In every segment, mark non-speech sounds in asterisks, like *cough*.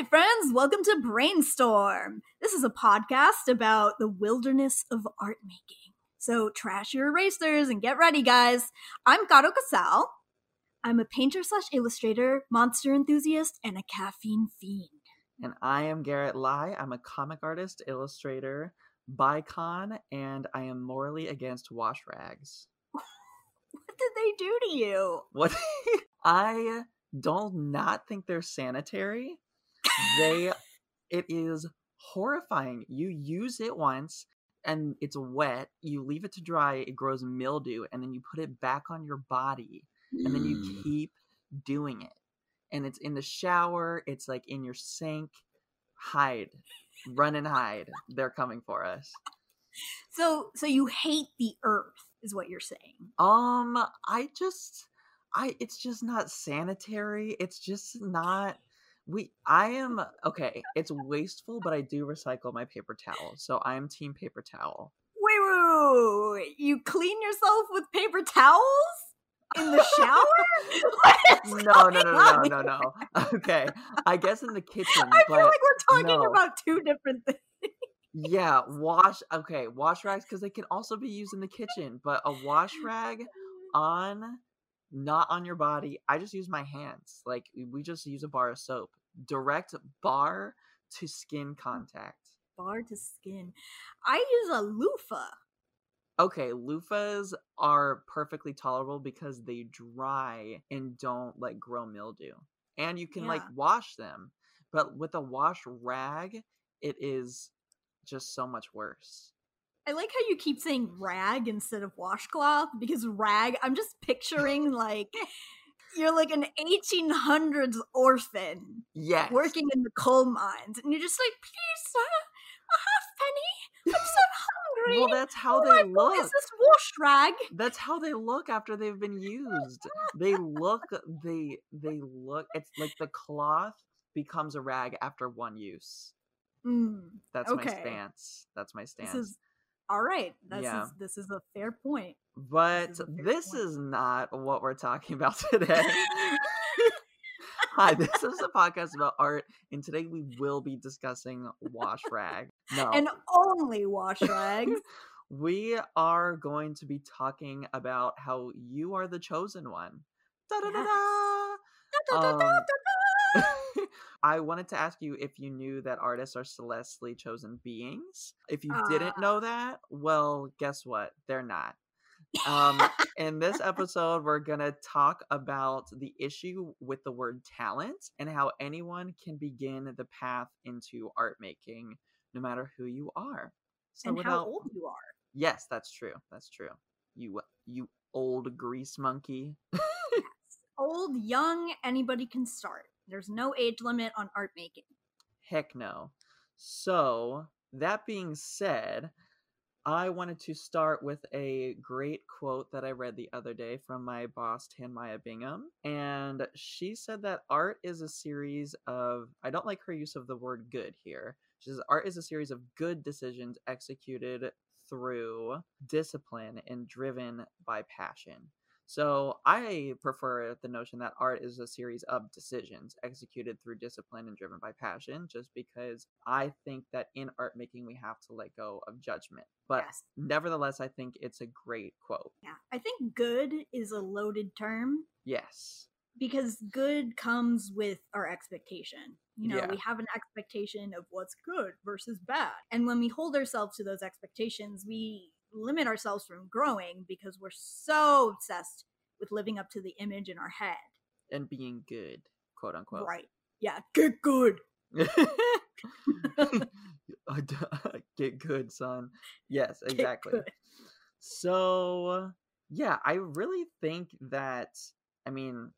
Hi, friends. Welcome to Brainstorm. This is a podcast about the wilderness of art making. So, trash your erasers and get ready, guys. I'm Caro Casal. I'm a painter slash illustrator, monster enthusiast, and a caffeine fiend. And I am Garrett Lai. I'm a comic artist, illustrator, bicon, and I am morally against wash rags. *laughs* What did they do to you? What? *laughs* I don't not think they're sanitary. They, it is horrifying. You use it once and it's wet. You leave it to dry. It grows mildew, and then you put it back on your body, and then you keep doing it. And it's in the shower. It's like in your sink. Hide, run and hide. They're coming for us. So, so you hate the earth, is what you're saying? Um, I just, I, it's just not sanitary. It's just not. We, I am uh, okay. It's wasteful, but I do recycle my paper towel, so I am team paper towel. Wait, wait, wait, wait. You clean yourself with paper towels in the shower? *laughs* No, no, no, no, no, no, no. Okay, I guess in the *laughs* kitchen, I feel like we're talking no. about two different things. yeah, wash. Okay, wash rags because they can also be used in the kitchen, but a wash rag on, not on your body. I just use my hands. Like we just use a bar of soap, direct bar to skin contact. Bar to skin. I use a loofah. Okay, loofahs are perfectly tolerable because they dry and don't like grow mildew. And you can like wash them. But with a wash rag, it is just so much worse. I like how you keep saying rag instead of washcloth because rag, I'm just picturing like you're like an 1800s orphan Yes. working in the coal mines and you're just like, please, sir, a half penny. I'm so *gasps* hungry. Well, that's how oh they my God, look. Is this wash rag? That's how they look after they've been used. They look they they look it's like the cloth becomes a rag after one use. Mm, That's my stance. That's my stance. this is all right. This Yeah. is this is a fair point. But is this point. is not what we're talking about *laughs* today. Hi, this is a *laughs* podcast about art, and today we will be discussing wash rag. No, And only wash rags. *laughs* we are going to be talking about how you are the chosen one. Da-da-da-da! Um, *laughs* I wanted to ask you if you knew that artists are celestially chosen beings. If you didn't Ah. know that, well, guess what? They're not. Um, *laughs* in this episode, we're going to talk about the issue with the word talent and how anyone can begin the path into art making, no matter who you are. So and how old you are. Yes, that's true. That's true. You you old grease monkey. Old, young, anybody can start. There's no age limit on art making. Heck no. So, that being said, I wanted to start with a great quote that I read the other day from my boss, Tanmaya Bingham. And she said that art is a series of, I don't like her use of the word good here. She says, art is a series of good decisions executed through discipline and driven by passion. So I prefer the notion that art is a series of decisions executed through discipline and driven by passion, just because I think that in art making we have to let go of judgment. But Yes. nevertheless, I think it's a great quote. Yeah. I think good is a loaded term Yes. because good comes with our expectation. You know, Yeah. we have an expectation of what's good versus bad. And when we hold ourselves to those expectations, we limit ourselves from growing because we're so obsessed with living up to the image in our head. And being good, quote unquote. Right. Yeah. Get good. *laughs* *laughs* Get good, son. Yes, exactly. So, yeah, I really think that I mean,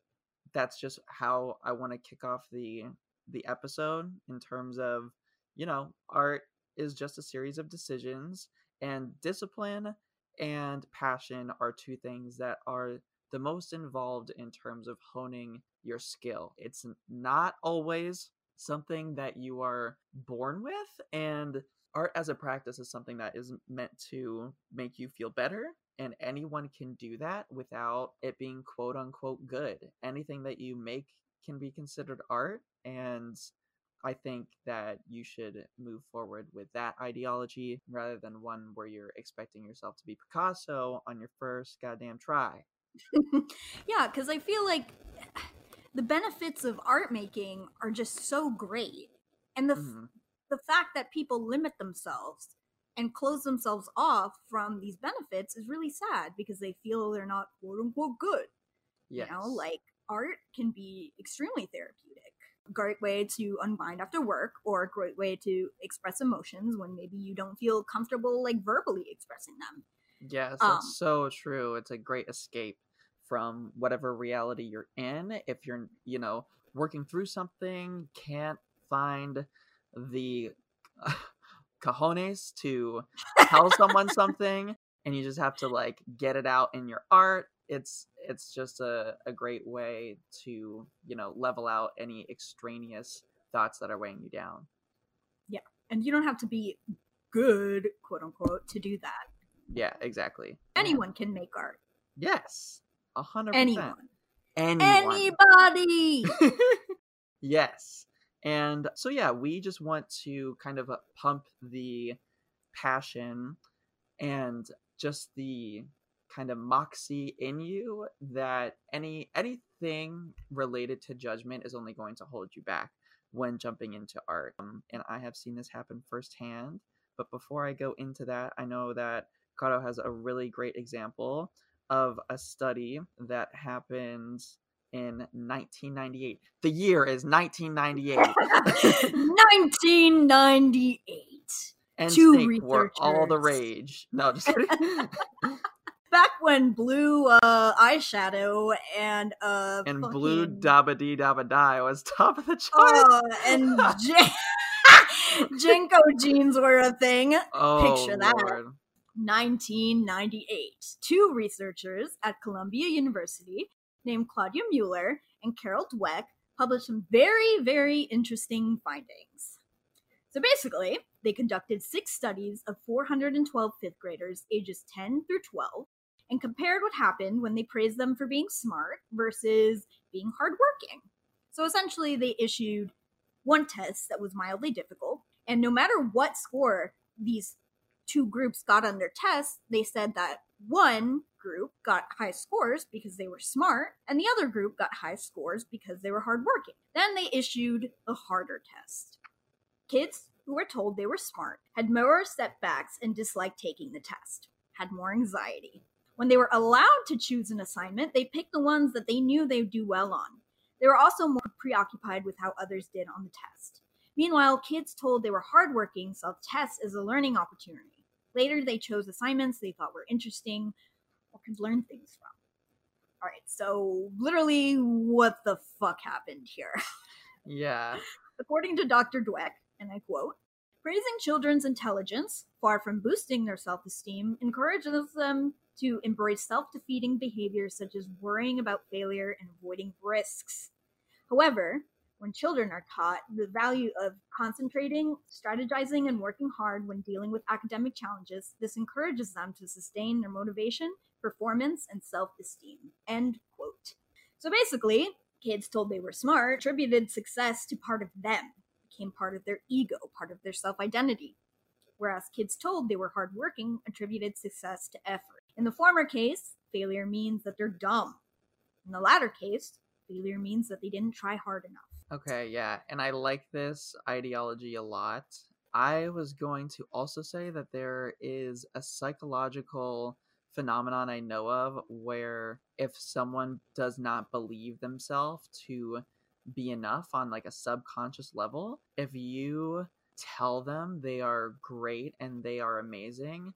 that's just how I want to kick off the the episode in terms of, you know, art is just a series of decisions and discipline and passion are two things that are the most involved in terms of honing your skill. It's not always something that you are born with and art as a practice is something that is meant to make you feel better and anyone can do that without it being quote unquote good anything that you make can be considered art and I think that you should move forward with that ideology rather than one where you're expecting yourself to be Picasso on your first goddamn try. *laughs* yeah, because I feel like the benefits of art making are just so great. And the, mm-hmm. the fact that people limit themselves and close themselves off from these benefits is really sad because they feel they're not quote unquote good. Yes. You know, like art can be extremely therapeutic. Great way to unwind after work, or a great way to express emotions when maybe you don't feel comfortable like verbally expressing them. Yes, that's um, so true. It's a great escape from whatever reality you're in. If you're, you know, working through something, can't find the *laughs* cojones to tell someone *laughs* something, and you just have to like get it out in your art. It's it's just a, a great way to, you know, level out any extraneous thoughts that are weighing you down. Yeah. And you don't have to be good, quote unquote, to do that. Yeah, exactly. Anyone can make art. Yes. A hundred Anyone. Anyone. Anybody. *laughs* yes. And so yeah, we just want to kind of pump the passion and just the kind of moxie in you that any anything related to judgment is only going to hold you back when jumping into art. Um, and I have seen this happen firsthand. But before I go into that, I know that Kato has a really great example of a study that happened in 1998. The year is 1998. 1998. *laughs* And Two were all the rage. No, just *laughs* *laughs* back when blue uh, eyeshadow and uh and fucking... blue dabba dee dabba die was top of the chart. Uh, and *laughs* J- *laughs* JNCO jeans were a thing. Oh, Picture that. Lord. 1998. Two researchers at Columbia University named Claudia Mueller and Carol Dweck published some very, very interesting findings. So basically, they conducted six studies of 412 fifth graders ages 10 through 12 and compared what happened when they praised them for being smart versus being hardworking. So essentially, they issued one test that was mildly difficult, and no matter what score these two groups got on their tests, they said that one group got high scores because they were smart, and the other group got high scores because they were hardworking. Then they issued the harder test. Kids who were told they were smart had more setbacks and disliked taking the test, had more anxiety, when they were allowed to choose an assignment, they picked the ones that they knew they'd do well on. They were also more preoccupied with how others did on the test. Meanwhile, kids told they were hardworking saw tests as a learning opportunity. Later, they chose assignments they thought were interesting or could learn things from. All right, so literally, what the fuck happened here? *laughs* Yeah. According to Dr. Dweck, and I quote, praising children's intelligence, far from boosting their self esteem, encourages them to embrace self defeating behaviors such as worrying about failure and avoiding risks. However, when children are taught the value of concentrating, strategizing, and working hard when dealing with academic challenges, this encourages them to sustain their motivation, performance, and self esteem. End quote. So basically, kids told they were smart attributed success to part of them, became part of their ego, part of their self identity. Whereas kids told they were hardworking attributed success to effort. In the former case, failure means that they're dumb. In the latter case, failure means that they didn't try hard enough. Okay, yeah, and I like this ideology a lot. I was going to also say that there is a psychological phenomenon I know of where if someone does not believe themselves to be enough on like a subconscious level, if you tell them they are great and they are amazing,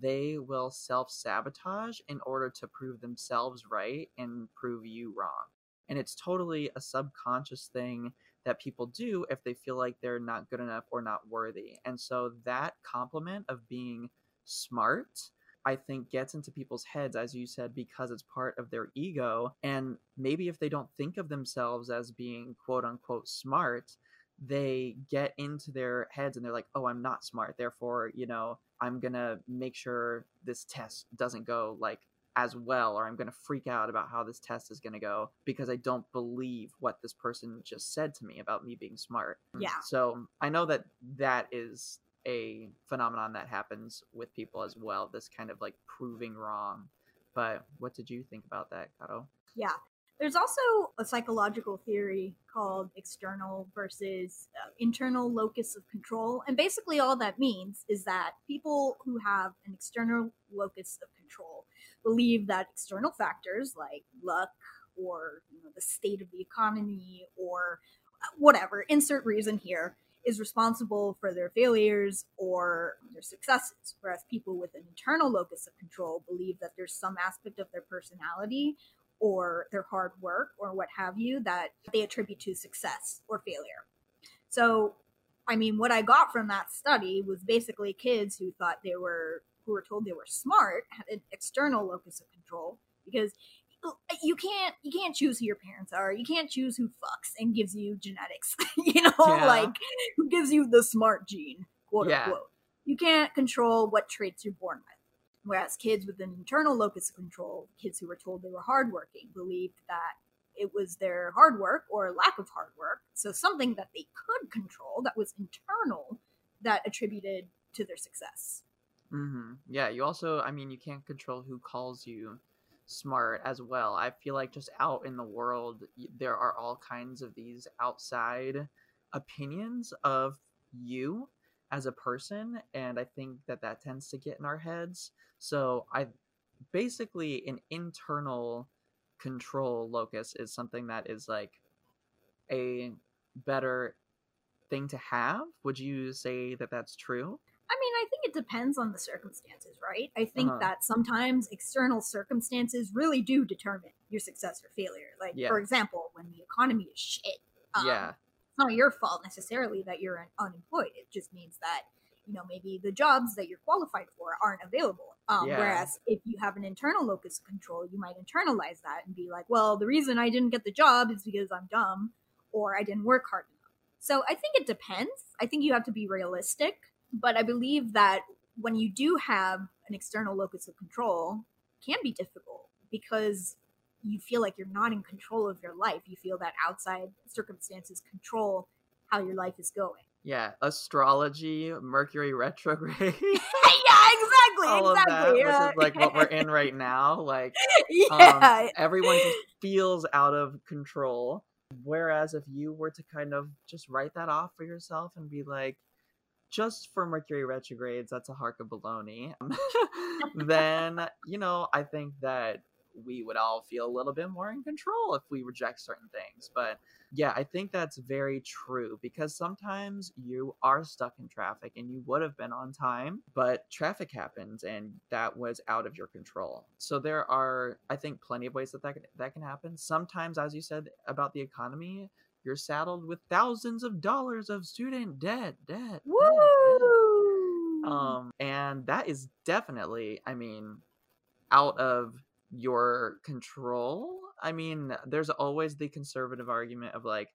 they will self sabotage in order to prove themselves right and prove you wrong. And it's totally a subconscious thing that people do if they feel like they're not good enough or not worthy. And so that compliment of being smart, I think, gets into people's heads, as you said, because it's part of their ego. And maybe if they don't think of themselves as being quote unquote smart, they get into their heads and they're like, oh, I'm not smart. Therefore, you know, I'm going to make sure this test doesn't go like as well or i'm going to freak out about how this test is going to go because i don't believe what this person just said to me about me being smart mm. Yeah. so i know that that is a phenomenon that happens with people as well this kind of like proving wrong but what did you think about that Kato? Yeah. There's also a psychological theory called external versus uh, internal locus of control. And basically, all that means is that people who have an external locus of control believe that external factors like luck or you know, the state of the economy or uh, whatever, insert reason here, is responsible for their failures or their successes. Whereas people with an internal locus of control believe that there's some aspect of their personality or their hard work or what have you that they attribute to success or failure. So, I mean, what I got from that study was basically kids who thought they were, who were told they were smart, had an external locus of control because you can't you can't choose who your parents are you can't choose who fucks and gives you genetics *laughs* you know Yeah. like who gives you the smart gene quote Yeah. unquote you can't control what traits you're born with whereas kids with an internal locus of control kids who were told they were hardworking believed that it was their hard work or lack of hard work so something that they could control that was internal that attributed to their success hmm Yeah, you also, I mean, you can't control who calls you smart as well. I feel like just out in the world, there are all kinds of these outside opinions of you as a person, and I think that that tends to get in our heads. So, I basically, an internal control locus is something that is like a better thing to have. Would you say that that's true? I mean, I think it depends on the circumstances, right? I think Uh-huh. that sometimes external circumstances really do determine your success or failure. Like, Yeah. for example, when the economy is shit, um, yeah. it's not your fault necessarily that you're un- unemployed. It just means that you know maybe the jobs that you're qualified for aren't available. Um, Yeah. Whereas if you have an internal locus of control, you might internalize that and be like, well, the reason I didn't get the job is because I'm dumb or I didn't work hard enough. So I think it depends. I think you have to be realistic, but I believe that when you do have an external locus of control, it can be difficult because you feel like you're not in control of your life. You feel that outside circumstances control how your life is going. Yeah, astrology, Mercury retrograde, *laughs* yeah, *laughs* exactly, all of that, exactly. which is like what we're in right *laughs* now. Like, um, everyone just feels out of control. Whereas if you were to kind of just write that off for yourself and be like, just for Mercury retrogrades, that's a hark of baloney, then, you know, I think that we would all feel a little bit more in control if we reject certain things. But yeah, I think that's very true because sometimes you are stuck in traffic and you would have been on time, but traffic happens and that was out of your control. So there are, I think, plenty of ways that that can, that can happen. Sometimes, as you said about the economy, you're saddled with thousands of dollars of student debt, debt, debt, debt. Um, and that is definitely, I mean, out of your control. I mean, there's always the conservative argument of like,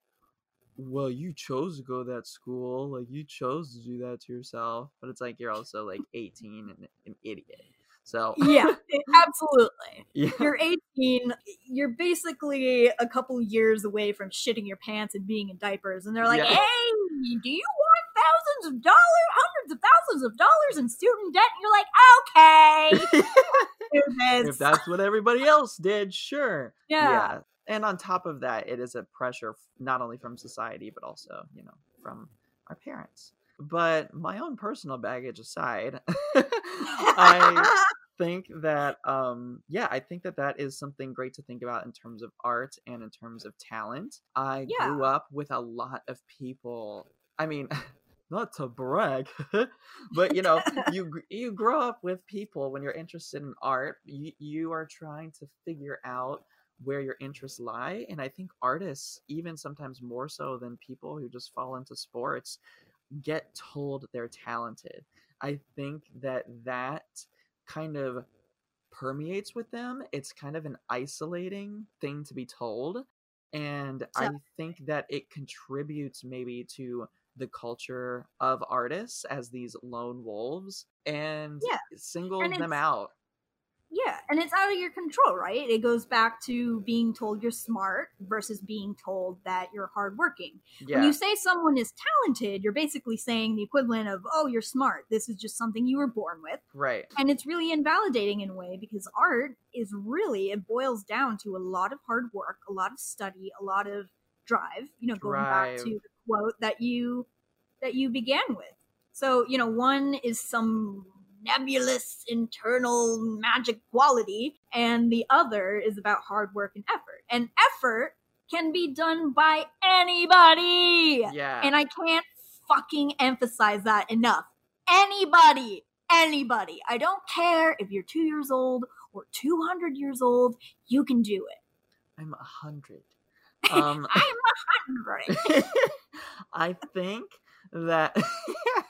well, you chose to go to that school, like you chose to do that to yourself, but it's like you're *laughs* also like 18 and an idiot. So yeah, *laughs* absolutely. yeah, You're 18. You're basically a couple years away from shitting your pants and being in diapers, and they're like, Yeah. "Hey, do you want thousands of dollars, hundreds of thousands of dollars in student debt?" And you're like, "Okay." *laughs* if that's what everybody else did, sure. Yeah. And on top of that, it is a pressure not only from society, but also, you know, from our parents. But my own personal baggage aside, *laughs* I *laughs* think that, um, yeah, I think that that is something great to think about in terms of art and in terms of talent. I grew up with a lot of people. I mean, not to brag, *laughs* but you know, *laughs* you you grow up with people when you're interested in art. You you are trying to figure out where your interests lie, and I think artists, even sometimes more so than people who just fall into sports, get told they're talented. I think that that kind of permeates with them. It's kind of an isolating thing to be told. And I think that it contributes maybe to the culture of artists as these lone wolves and Yeah, singles and them out. Yeah, and it's out of your control, right? It goes back to being told you're smart versus being told that you're hardworking. Yeah. When you say someone is talented, you're basically saying the equivalent of, oh, you're smart. This is just something you were born with. right. And it's really invalidating in a way because art is really, it boils down to a lot of hard work, a lot of study, a lot of drive, you know, going back to the quote that you that you began with. So, you know, one is some nebulous internal magic quality, and the other is about hard work and effort. And effort can be done by anybody. Yeah. And I can't fucking emphasize that enough. Anybody, anybody. I don't care if you're two years old or 200 years old, you can do it. I'm a hundred. Um, *laughs* I'm a hundred. *laughs* I think that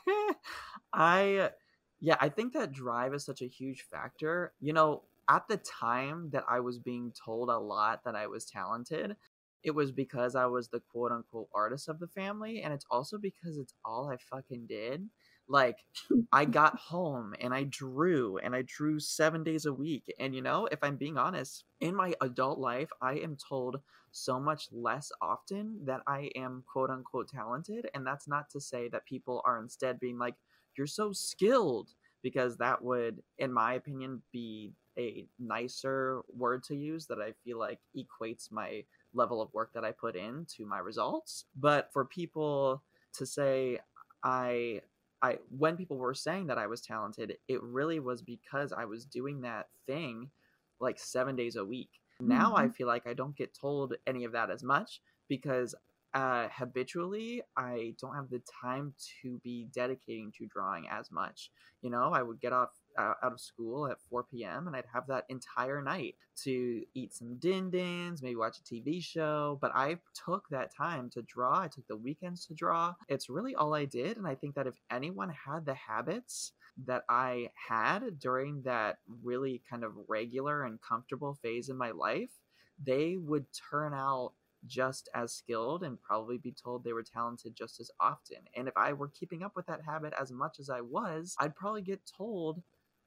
*laughs* I yeah, I think that drive is such a huge factor. You know, at the time that I was being told a lot that I was talented, it was because I was the quote unquote artist of the family, and it's also because it's all I fucking did. Like, *laughs* I got home and I drew, and I drew seven days a week. And you know, if I'm being honest, in my adult life, I am told so much less often that I am quote unquote talented. And that's not to say that people are instead being like, you're so skilled, because that would, in my opinion, be a nicer word to use that I feel like equates my level of work that I put in to my results. But for people to say, I I when people were saying that I was talented, it really was because I was doing that thing like 7 days a week. Now I feel like I don't get told any of that as much because uh, habitually I don't have the time to be dedicating to drawing as much. You know, I would get off out of school at 4 p.m. and I'd have that entire night to eat some din dins, maybe watch a TV show. But I took that time to draw. I took the weekends to draw. It's really all I did. And I think that if anyone had the habits that I had during that really kind of regular and comfortable phase in my life, they would turn out just as skilled and probably be told they were talented just as often. And if I were keeping up with that habit as much as I was, I'd probably get told,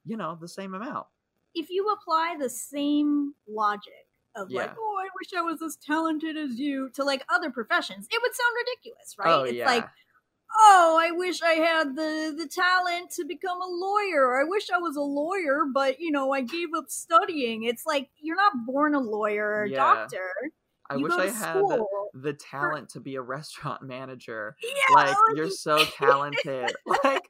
you know, the same amount. if you apply the same logic of like, oh, I wish I was as talented as you to like other professions, it would sound ridiculous, right? Oh, it's yeah. like, oh, I wish I had the the talent to become a lawyer. Or I wish I was a lawyer, but you know, I gave up studying. It's like you're not born a lawyer or a Yeah. doctor. I you wish I had the talent to be a *laughs* restaurant manager. Yeah, Like, like, you're so talented. *laughs* *laughs* Like,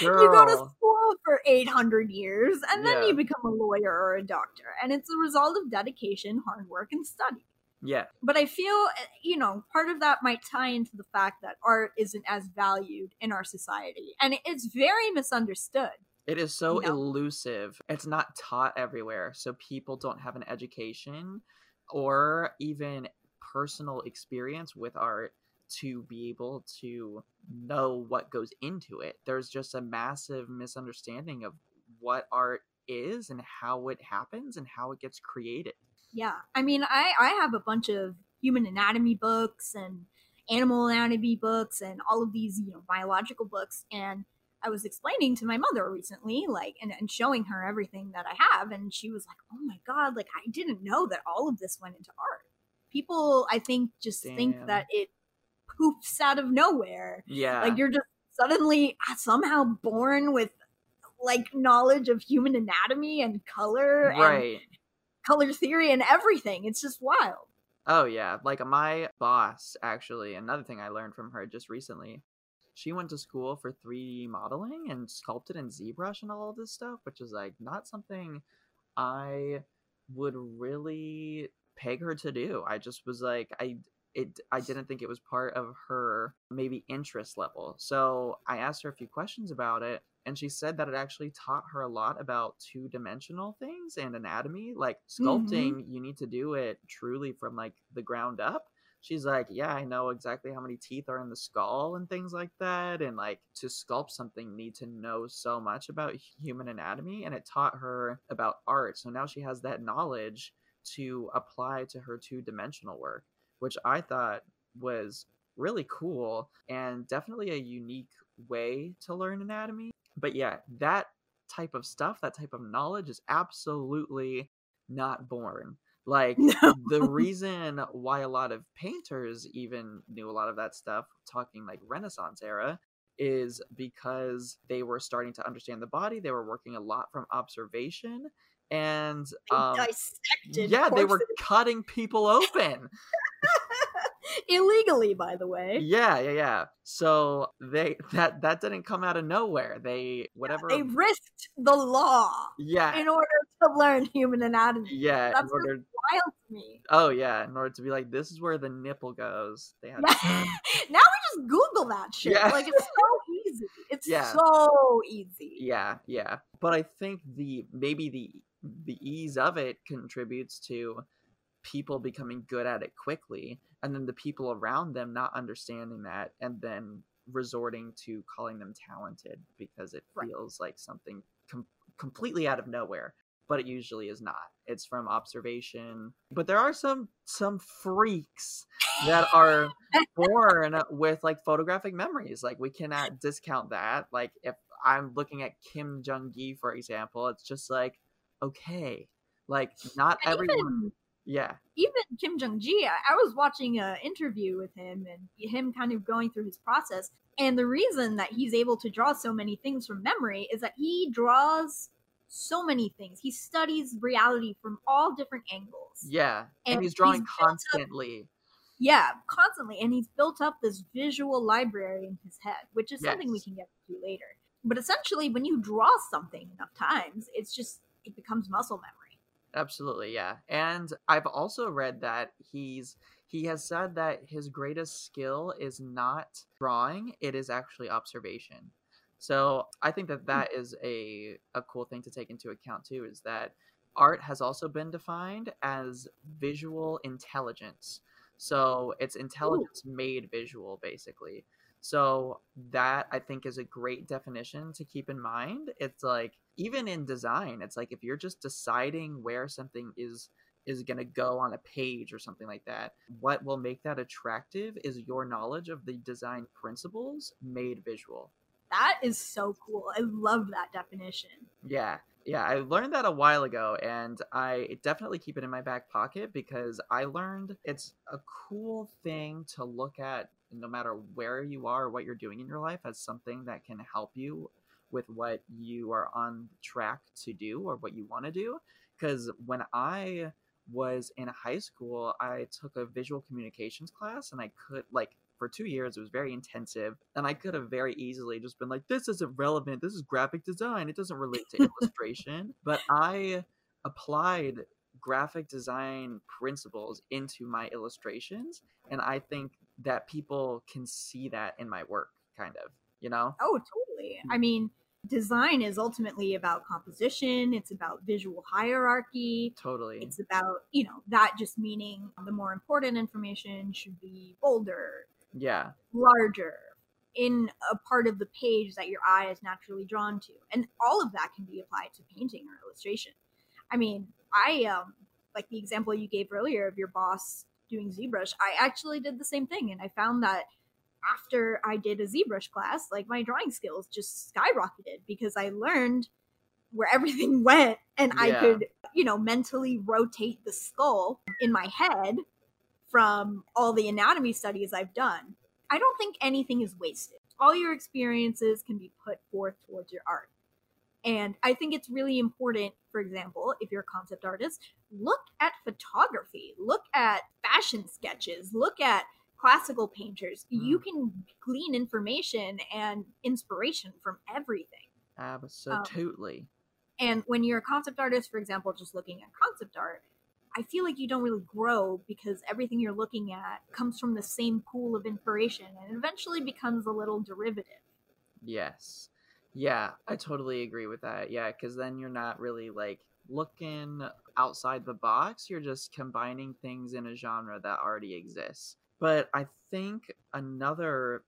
girl. You go to school for 800 years and then Yeah. you become a lawyer or a doctor. And it's a result of dedication, hard work, and study. Yeah. But I feel, uh, you know, part of that might tie into the fact that art isn't as valued in our society. And it's very misunderstood. It is so No. elusive. It's not taught everywhere. So people don't have an education or even personal experience with art to be able to know what goes into it. There's just a massive misunderstanding of what art is and how it happens and how it gets created. Yeah. I mean, I, I have a bunch of human anatomy books and animal anatomy books and all of these, you know, biological books. And I was explaining to my mother recently, like, and, and showing her everything that I have. And she was like, oh my God, like, I didn't know that all of this went into art. People, I think, just think that it poofs out of nowhere. Yeah. Like, you're just suddenly uh, somehow born with like knowledge of human anatomy and color and right. color theory and everything. It's just wild. Oh yeah, like my boss actually, another thing I learned from her just recently. She went to school for 3D modeling and sculpted in ZBrush and all of this stuff, which is like not something I would really peg her to do. I just was like I it I didn't think it was part of her maybe interest level. So I asked her a few questions about it and she said that it actually taught her a lot about two-dimensional things and anatomy like mm-hmm. sculpting you need to do it truly from like the ground up she's like yeah i know exactly how many teeth are in the skull and things like that and like to sculpt something need to know so much about human anatomy and it taught her about art so now she has that knowledge to apply to her two-dimensional work which i thought was really cool and definitely a unique way to learn anatomy but yeah, that type of stuff, that type of knowledge is absolutely not born. *laughs* Like No. the reason why a lot of painters even knew a lot of that stuff, talking like Renaissance era, is because they were starting to understand the body. They were working a lot from observation, and um, dissected yeah, they were cutting people open. *laughs* illegally, by the way. yeah, yeah, yeah. So they that that didn't come out of nowhere. They whatever. They risked the law yeah, in order to learn human anatomy. yeah. In That's order, wild to me. oh yeah, in order to be like, this is where the nipple goes. They had *laughs* now we just Google that shit. Yeah. Like it's so *laughs* easy. It's Yeah. so easy. yeah yeah but i think the maybe the the ease of it contributes to people becoming good at it quickly and then the people around them not understanding that and then resorting to calling them talented because it Right. feels like something com- completely out of nowhere but it usually is not. It's from observation. But there are some some freaks that are *laughs* born with like photographic memories. Like we cannot discount that. Like if i'm looking at Kim Jung Gi for example it's just like okay. Like not And everyone even, yeah. even Kim Jung Gi, I, I was watching an interview with him and him kind of going through his process. And the reason that he's able to draw so many things from memory is that he draws so many things. He studies reality from all different angles. yeah and, And he's drawing he's built up- constantly Yeah, constantly. And he's built up this visual library in his head, which is something we can get to later. But essentially, when you draw something enough times, it's just, it becomes muscle memory. Absolutely, yeah. And I've also read that he's he has said that his greatest skill is not drawing, it is actually observation. So, I think that hmm. that is a a cool thing to take into account too is that art has also been defined as visual intelligence. So, it's intelligence made visual basically. So that I think is a great definition to keep in mind. It's like even in design, it's like if you're just deciding where something is is going to go on a page or something like that, what will make that attractive is your knowledge of the design principles made visual. That is so cool. I love that definition. Yeah. Yeah, I learned that a while ago and I definitely keep it in my back pocket because I learned it's a cool thing to look at no matter where you are or what you're doing in your life as something that can help you with what you are on track to do or what you want to do because when I was in high school, I took a visual communications class and I could like for two years it was very intensive and i could have very easily just been like this isn't relevant this is graphic design it doesn't relate to illustration *laughs* but i applied graphic design principles into my illustrations and i think that people can see that in my work kind of you know Oh, totally. I mm-hmm. mean, design is ultimately about composition, it's about visual hierarchy. totally It's about, you know, that just meaning the more important information should be bolder, yeah larger, in a part of the page that your eye is naturally drawn to. And all of that can be applied to painting or illustration. I mean, I um like the example you gave earlier of your boss doing ZBrush, I actually did the same thing and I found that after I did a ZBrush class, like my drawing skills just skyrocketed because I learned where *laughs* everything went and I could, you know, mentally rotate the skull in my head from all the anatomy studies I've done. I don't think anything is wasted. All your experiences can be put forth towards your art. And I think it's really important, for example, if you're a concept artist, look at photography, look at fashion sketches, look at classical painters. Hmm. You can glean information and inspiration from everything. absolutely um, And when you're a concept artist, for example, just looking at concept art, I feel like you don't really grow because everything you're looking at comes from the same pool of inspiration and eventually becomes a little derivative. Yes. Yeah, I totally agree with that. Yeah, because then you're not really like looking outside the box. You're just combining things in a genre that already exists. But I think another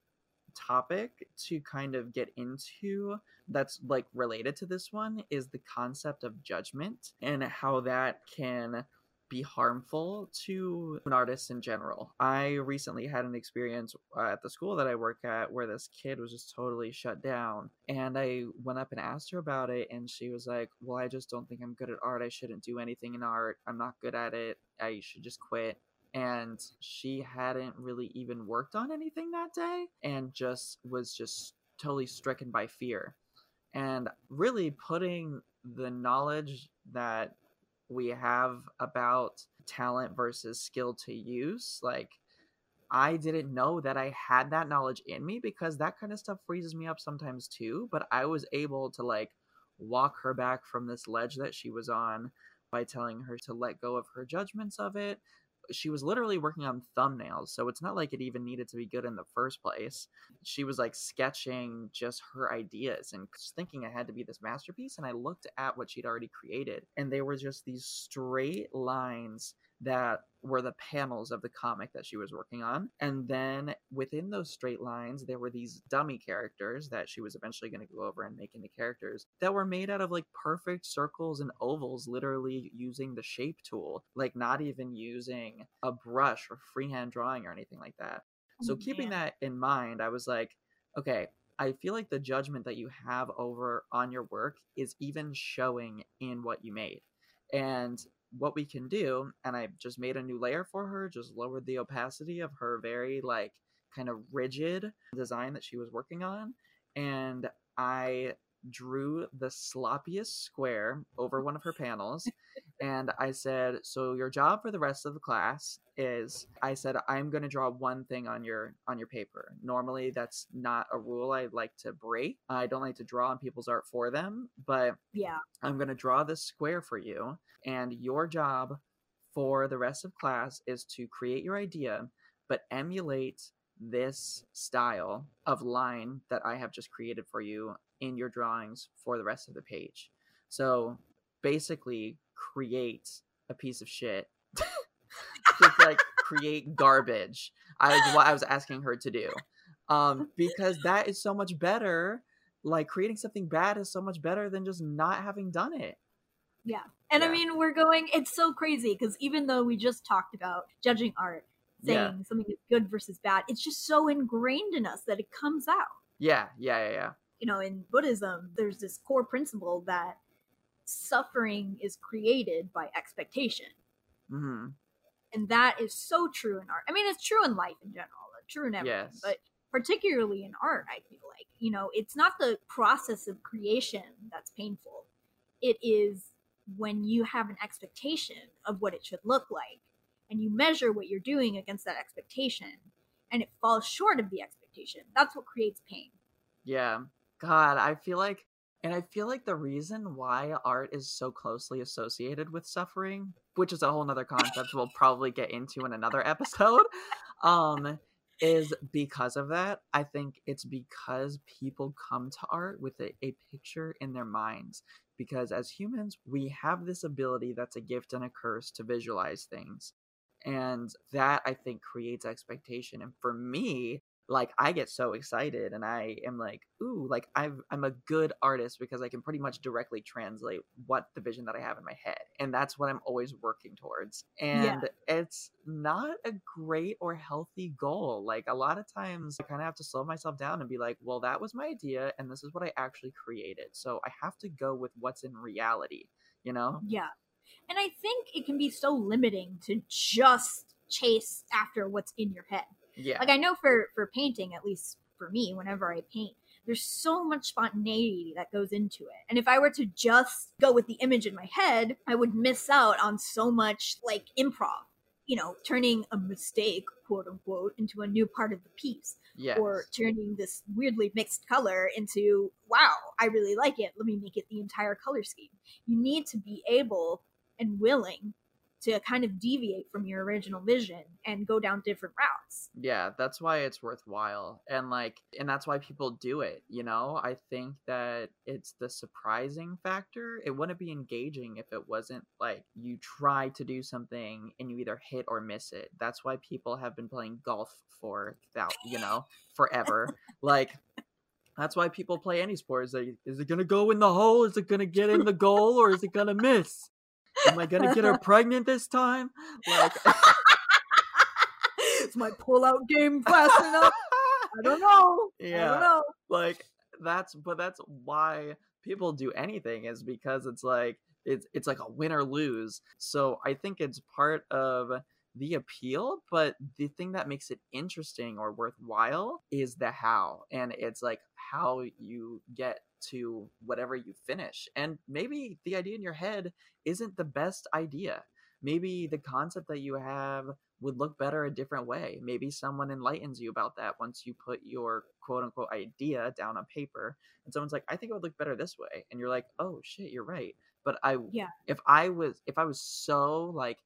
topic to kind of get into that's like related to this one is the concept of judgment and how that can be harmful to an artist in general. I recently had an experience uh, at the school that I work at where this kid was just totally shut down. And I went up and asked her about it, and she was like, Well, I just don't think I'm good at art. I shouldn't do anything in art. I'm not good at it. I should just quit. And she hadn't really even worked on anything that day and just was just totally stricken by fear. And really putting the knowledge that we have about talent versus skill to use like i didn't know that i had that knowledge in me because that kind of stuff freezes me up sometimes too but i was able to like walk her back from this ledge that she was on by telling her to let go of her judgments of it she was literally working on thumbnails, so it's not like it even needed to be good in the first place. She was like sketching just her ideas and thinking it had to be this masterpiece. And I looked at what she'd already created, and they were just these straight lines that were the panels of the comic that she was working on. And then within those straight lines, there were these dummy characters that she was eventually going to go over and make into characters that were made out of like perfect circles and ovals, literally using the shape tool, like not even using a brush or freehand drawing or anything like that. Oh, so, keeping that in mind, I was like, okay, I feel like the judgment that you have over on your work is even showing in what you made. And what we can do, and I just made a new layer for her, just lowered the opacity of her very like kind of rigid design that she was working on, and I drew the sloppiest square over one of her panels and I said, "So your job for the rest of the class is I said I'm going to draw one thing on your on your paper. Normally that's not a rule I like to break. I don't like to draw on people's art for them, but yeah. I'm going to draw this square for you and your job for the rest of class is to create your idea but emulate this style of line that I have just created for you in your drawings for the rest of the page. So basically create a piece of shit. *laughs* Just like create garbage. I was what I was asking her to do. Um, because that is so much better. Like creating something bad is so much better than just not having done it. Yeah. And yeah. I mean, we're going, it's so crazy because even though we just talked about judging art, saying yeah. something is good versus bad, it's just so ingrained in us that it comes out. Yeah, yeah, yeah, yeah. You know, in Buddhism, there's this core principle that suffering is created by expectation. Mm-hmm. And that is so true in art. I mean, it's true in life in general, true in everything, yes. but particularly in art, I feel like, you know, it's not the process of creation that's painful. It is when you have an expectation of what it should look like and you measure what you're doing against that expectation and it falls short of the expectation. That's what creates pain. Yeah. God, I feel like and I feel like the reason why art is so closely associated with suffering, which is a whole nother concept we'll probably get into in another episode, um, is because of that. I think it's because people come to art with a, a picture in their minds. Because as humans, we have this ability that's a gift and a curse to visualize things. And that I think creates expectation. And for me, like I get so excited and I am like, ooh, like I've, I'm a good artist because I can pretty much directly translate what the vision that I have in my head. And that's what I'm always working towards. And yeah. it's not a great or healthy goal. Like a lot of times I kind of have to slow myself down and be like, well, that was my idea and this is what I actually created. So I have to go with what's in reality, you know? Yeah. And I think it can be so limiting to just chase after what's in your head yeah. Like I know for for painting, at least for me, whenever I paint, there's so much spontaneity that goes into it. And if I were to just go with the image in my head, I would miss out on so much like improv. You know, turning a mistake, quote unquote, into a new part of the piece. Yes. Or turning this weirdly mixed color into, wow, I really like it. Let me make it the entire color scheme. You need to be able and willing to kind of deviate from your original vision and go down different routes. Yeah, that's why it's worthwhile. And like and that's why people do it, you know? I think that it's the surprising factor. It wouldn't be engaging if it wasn't like you try to do something and you either hit or miss it. That's why people have been playing golf for that, you know, forever. *laughs* like that's why people play any sport. Is, like, is it gonna go in the hole? Is it gonna get in the goal, or is it gonna miss? Am I gonna get her *laughs* pregnant this time? Like, *laughs* Is my pull-out game fast enough? I don't know. Yeah, I don't know. like that's but that's why people do anything is because it's like it's it's like a win or lose. So I think it's part of the appeal, but the thing that makes it interesting or worthwhile is the how. And it's like how you get to whatever you finish. And maybe the idea in your head isn't the best idea. Maybe the concept that you have would look better a different way. Maybe someone enlightens you about that once you put your quote unquote idea down on paper and someone's like, I think it would look better this way. And you're like, oh shit, you're right. But I, Yeah. if I was, if I was so like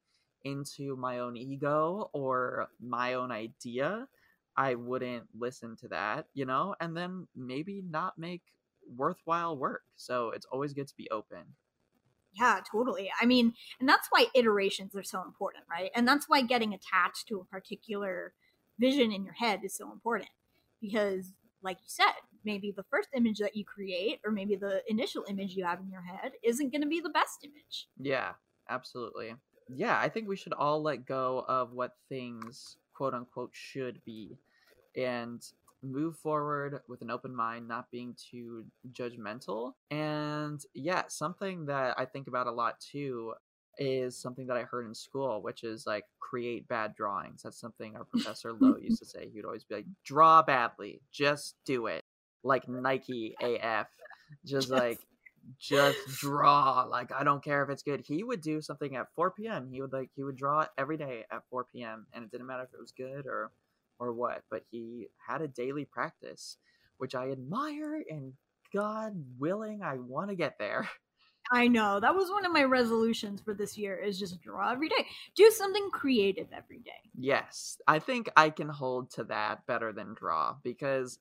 into my own ego or my own idea, I wouldn't listen to that, you know, and then maybe not make worthwhile work. So it's always good to be open. Yeah, totally. I mean, and that's why iterations are so important, right? And that's why getting attached to a particular vision in your head is so important. Because, like you said, maybe the first image that you create, or maybe the initial image you have in your head, isn't going to be the best image. Yeah, absolutely. Yeah, I think we should all let go of what things quote unquote should be and move forward with an open mind, not being too judgmental. And yeah, something that I think about a lot too is something that I heard in school, which is like create bad drawings. That's something our professor Lowe *laughs* used to say. He'd always be like, draw badly, just do it. Like Nike AF. Just Yes. like just draw. Like I don't care if it's good. He would do something at 4 p.m. He would like he would draw every day at 4 p.m. and it didn't matter if it was good or or what, but he had a daily practice, which I admire and God willing, I want to get there. *laughs* I know. That was one of my resolutions for this year is just draw every day. Do something creative every day. Yes, I think I can hold to that better than draw because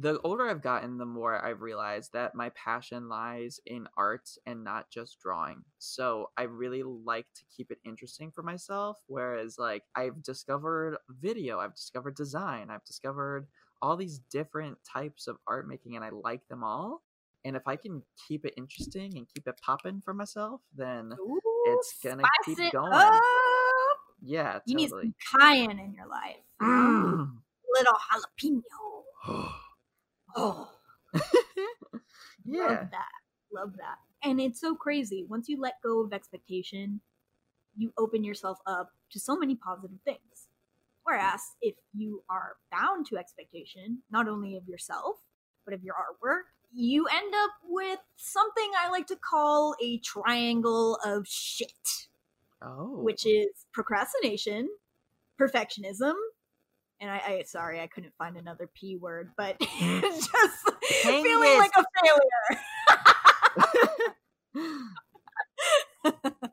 the older I've gotten, the more I've realized that my passion lies in art and not just drawing. So I really like to keep it interesting for myself. Whereas, like, I've discovered video, I've discovered design, I've discovered all these different types of art making, and I like them all. And if I can keep it interesting and keep it popping for myself, then Ooh, It's gonna keep it going. up. yeah, You need totally. some cayenne in your life. Mm. Little jalapeno. *gasps* *gasps* *sighs* Oh, *laughs* yeah. love that. Love that. And it's so crazy. Once you let go of expectation, you open yourself up to so many positive things. Whereas if you are bound to expectation, not only of yourself, but of your artwork, you end up with something I like to call a triangle of shit, Oh. which is procrastination, perfectionism, and I, I sorry I couldn't find another P word, but *laughs* just Hang feeling this. like a failure.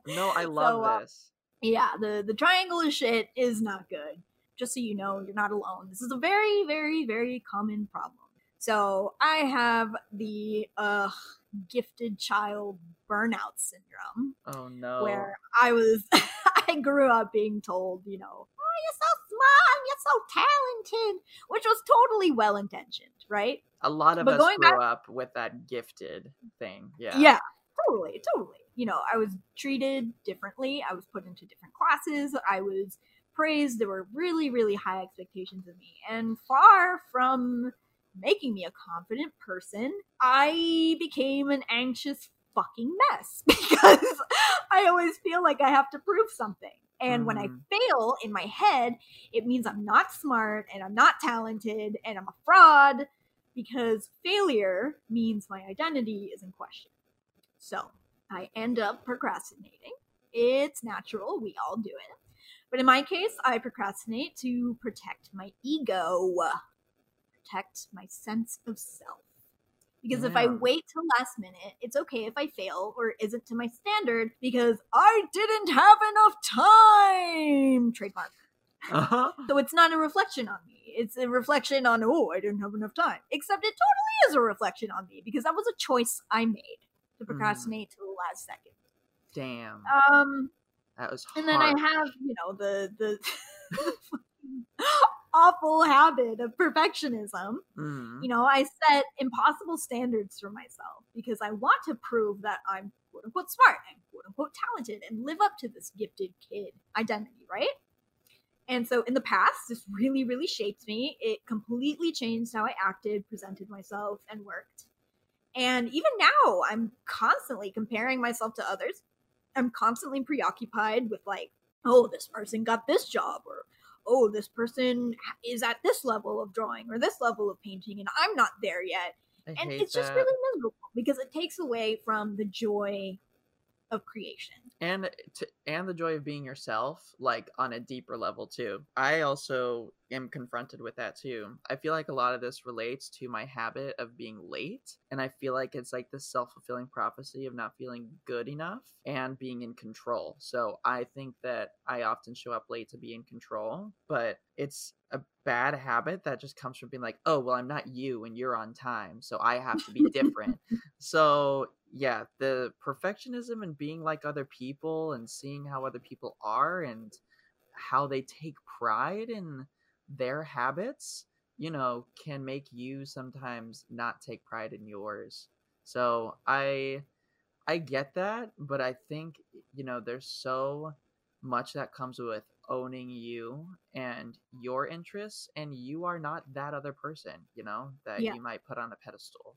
no, I *laughs* love So, uh, this. yeah, the the triangle of shit is not good. Just so you know, you're not alone. This is a very, very, very common problem. So I have the uh, gifted child burnout syndrome, Oh no. where I was, *laughs* I grew up being told, you know, oh, you're so smart, you're so talented, which was totally well intentioned, right? A lot of but us going grew up with that gifted thing. Yeah. Yeah, totally, totally. You know, I was treated differently. I was put into different classes. I was praised. There were really, really high expectations of me. And far from making me a confident person, I became an anxious fucking mess *laughs* because I always feel like I have to prove something. And when I Mhm. fail in my head, it means I'm not smart and I'm not talented and I'm a fraud because failure means my identity is in question. So I end up procrastinating. It's natural, we all do it. But in my case, I procrastinate to protect my ego, protect my sense of self. Because if I wait till last minute, it's okay if I fail or isn't to my standard because I didn't have enough time. Trademark. Uh-huh. So it's not a reflection on me. It's a reflection on, oh, I didn't have enough time. Except it totally is a reflection on me because that was a choice I made to Mm. procrastinate to the last second. Damn. Um, that was and then I have, you know, the the *laughs* *laughs* awful habit of perfectionism. Mhm. You know, I set impossible standards for myself because I want to prove that I'm quote unquote smart and quote unquote talented and live up to this gifted kid identity, right? And so in the past, this really, really shaped me. It completely changed how I acted, presented myself, and worked. And even now, I'm constantly comparing myself to others. I'm constantly preoccupied with, like, oh, this person got this job, or oh, this person is at this level of drawing or this level of painting, and I'm not there yet. I and it's just really miserable because it takes away from the joy of creation. and to, and the joy of being yourself like on a deeper level too i also am confronted with that too. I feel like a lot of this relates to my habit of being late and i feel like it's like this self-fulfilling prophecy of not feeling good enough and being in control. So i think that i often show up late to be in control but it's a bad habit that just comes from being like oh well i'm not you and you're on time so i have to be different. *laughs* So yeah the perfectionism and being like other people and seeing how other people are and how they take pride in their habits you know can make you sometimes not take pride in yours so i i get that but i think you know there's so much that comes with owning you and your interests and you are not that other person you know that Yeah. you might put on a pedestal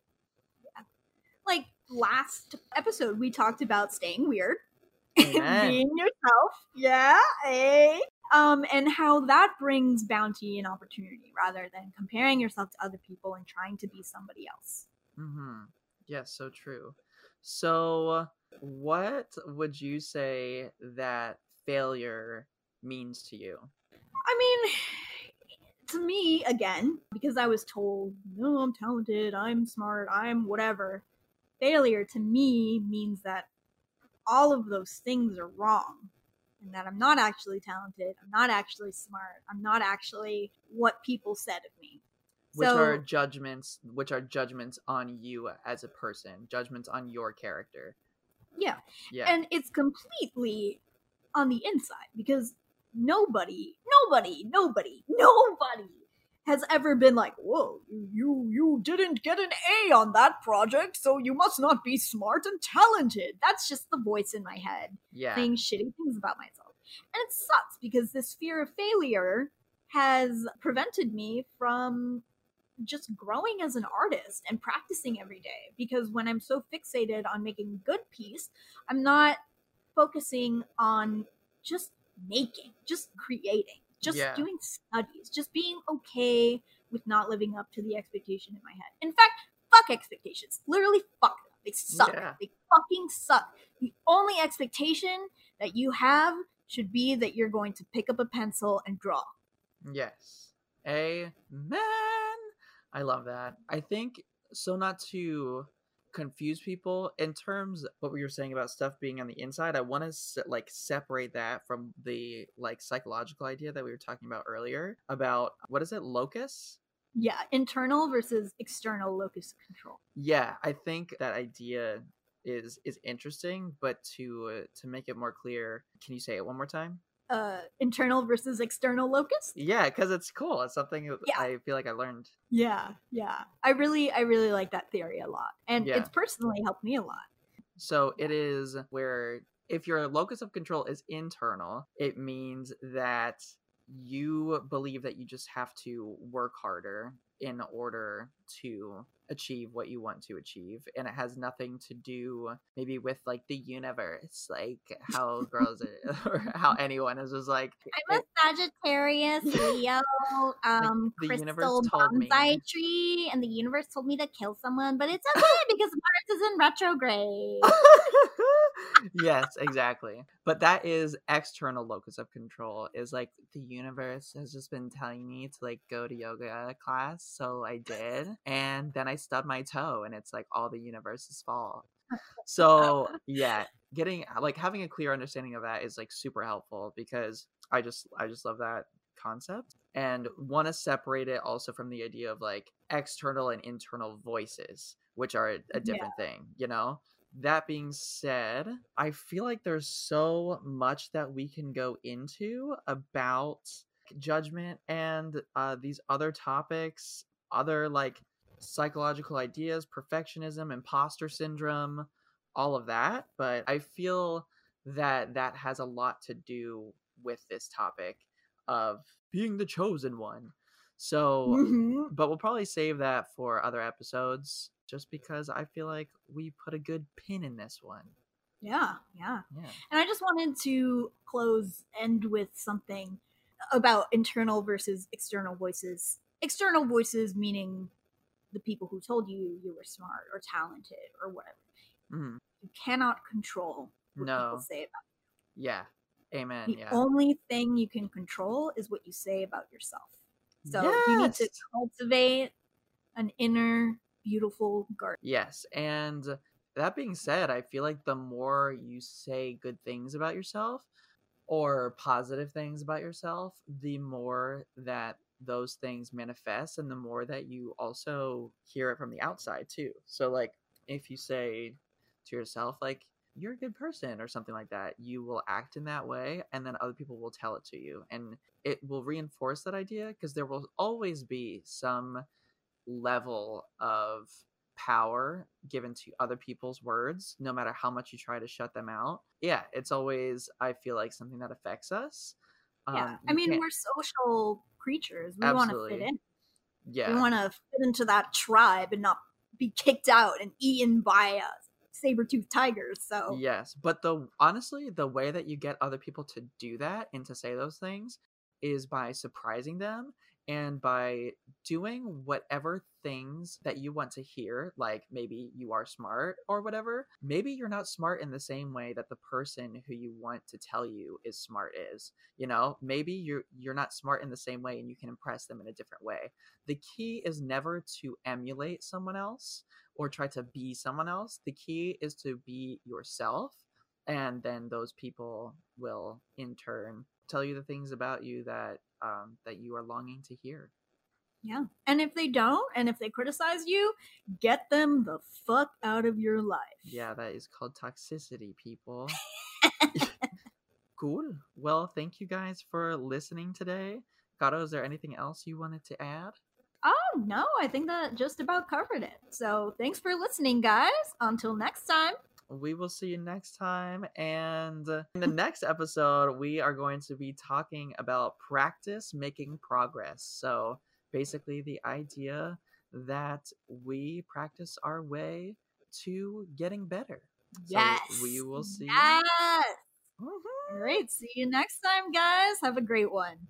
Like last episode, we talked about staying weird, *laughs* being yourself. Yeah, eh? Um, and how that brings bounty and opportunity rather than comparing yourself to other people and trying to be somebody else. Mm-hmm. Yes, so true. So, what would you say that failure means to you? I mean, to me, again, because I was told, no, I'm talented, I'm smart, I'm whatever, failure to me means that all of those things are wrong. And that I'm not actually talented, I'm not actually smart, I'm not actually what people said of me. Which So- are judgments, which are judgments on you as a person, judgments on your character. Yeah. Yeah. And it's completely on the inside because nobody, nobody, nobody, nobody has ever been like, "Whoa, you you didn't get an A on that project, so you must not be smart and talented." That's just the voice in my head yeah. saying shitty things about myself. And it sucks because this fear of failure has prevented me from just growing as an artist and practicing every day because when I'm so fixated on making a good piece, I'm not focusing on just making, just creating, just Yeah. doing studies, just being okay with not living up to the expectation in my head. In fact, fuck expectations. Literally fuck them. They suck. Yeah. They fucking suck. The only expectation that you have should be that you're going to pick up a pencil and draw. Yes. Amen. I love that. I think so not to confuse people in terms of what we were saying about stuff being on the inside. I want to like separate that from the like psychological idea that we were talking about earlier about what is it locus? Yeah, internal versus external locus of control. Yeah, I think that idea is is interesting, but to uh, to make it more clear, can you say it one more time? Uh, internal versus external locus. Yeah, because it's cool. It's something Yeah. I feel like I learned. Yeah, yeah. I really, I really like that theory a lot, and Yeah. it's personally helped me a lot. So it is where if your locus of control is internal, it means that you believe that you just have to work harder in order to achieve what you want to achieve and it has nothing to do maybe with like the universe like how *laughs* girls are, or how anyone is just like I'm a Sagittarius, Leo, *laughs* um, the universe crystal told me. bonsai tree, and the universe told me to kill someone, but it's okay *laughs* because Mars is in retrograde. yes, exactly. But that is external locus of control. Is like the universe has just been telling me to like go to yoga class, so I did, and then I stubbed my toe, and it's like all the universe's fault. So *laughs* yeah, getting uh, like having a clear understanding of that is like super helpful because I just I just love that concept and want to separate it also from the idea of like external and internal voices which are a, mm, Yeah. different thing you know that being said i feel like there's so much that we can go into about judgment and uh, these other topics other like psychological ideas perfectionism imposter syndrome all of that, but I feel that that has a lot to do with this topic of being the chosen one. So, Mhm. but we'll probably save that for other episodes just because I feel like we put a good pin in this one. Yeah, yeah. Yeah. And I just wanted to close end with something about internal versus external voices. External voices meaning the people who told you you were smart or talented or whatever. Mhm. You cannot control what No. people say about you. Yeah. Amen. The yeah. only thing you can control is what you say about yourself. So you need to cultivate an inner beautiful garden. Yes, and that being said, I feel like the more you say good things about yourself or positive things about yourself, the more that those things manifest and the more that you also hear it from the outside too. So like if you say to yourself like you're a good person or something like that, you will act in that way and then other people will tell it to you and it will reinforce that idea because there will always be some level of power given to other people's words no matter how much you try to shut them out yeah it's always i feel like something that affects us yeah. Um, I mean, we're social creatures. We want to fit in. yeah We want to fit into that tribe and not be kicked out and eaten by uh, saber-toothed tigers. So Yes, but the honestly, the way that you get other people to do that and to say those things is by surprising them and by doing whatever things that you want to hear, like maybe you are smart or whatever. Maybe you're not smart in the same way that the person who you want to tell you is smart is. You know, maybe you're you're not smart in the same way and you can impress them in a different way. The key is never to emulate someone else or try to be someone else. The key is to be yourself, and then those people will in turn tell you the things about you that um, that you are longing to hear. yeah. And if they don't, and if they criticize you, get them the fuck out of your life. Yeah, that is called toxicity, people. *laughs* cool. Well, thank you guys for listening today. Gato, is there anything else you wanted to add? Oh no, I think that just about covered it. So thanks for listening, guys. Until next time. We will see you next time. And in the next episode, we are going to be talking about practice making progress. So basically, the idea that we practice our way to getting better. So yes. we will see. Yes. Mhm. All right. See you next time, guys. Have a great one.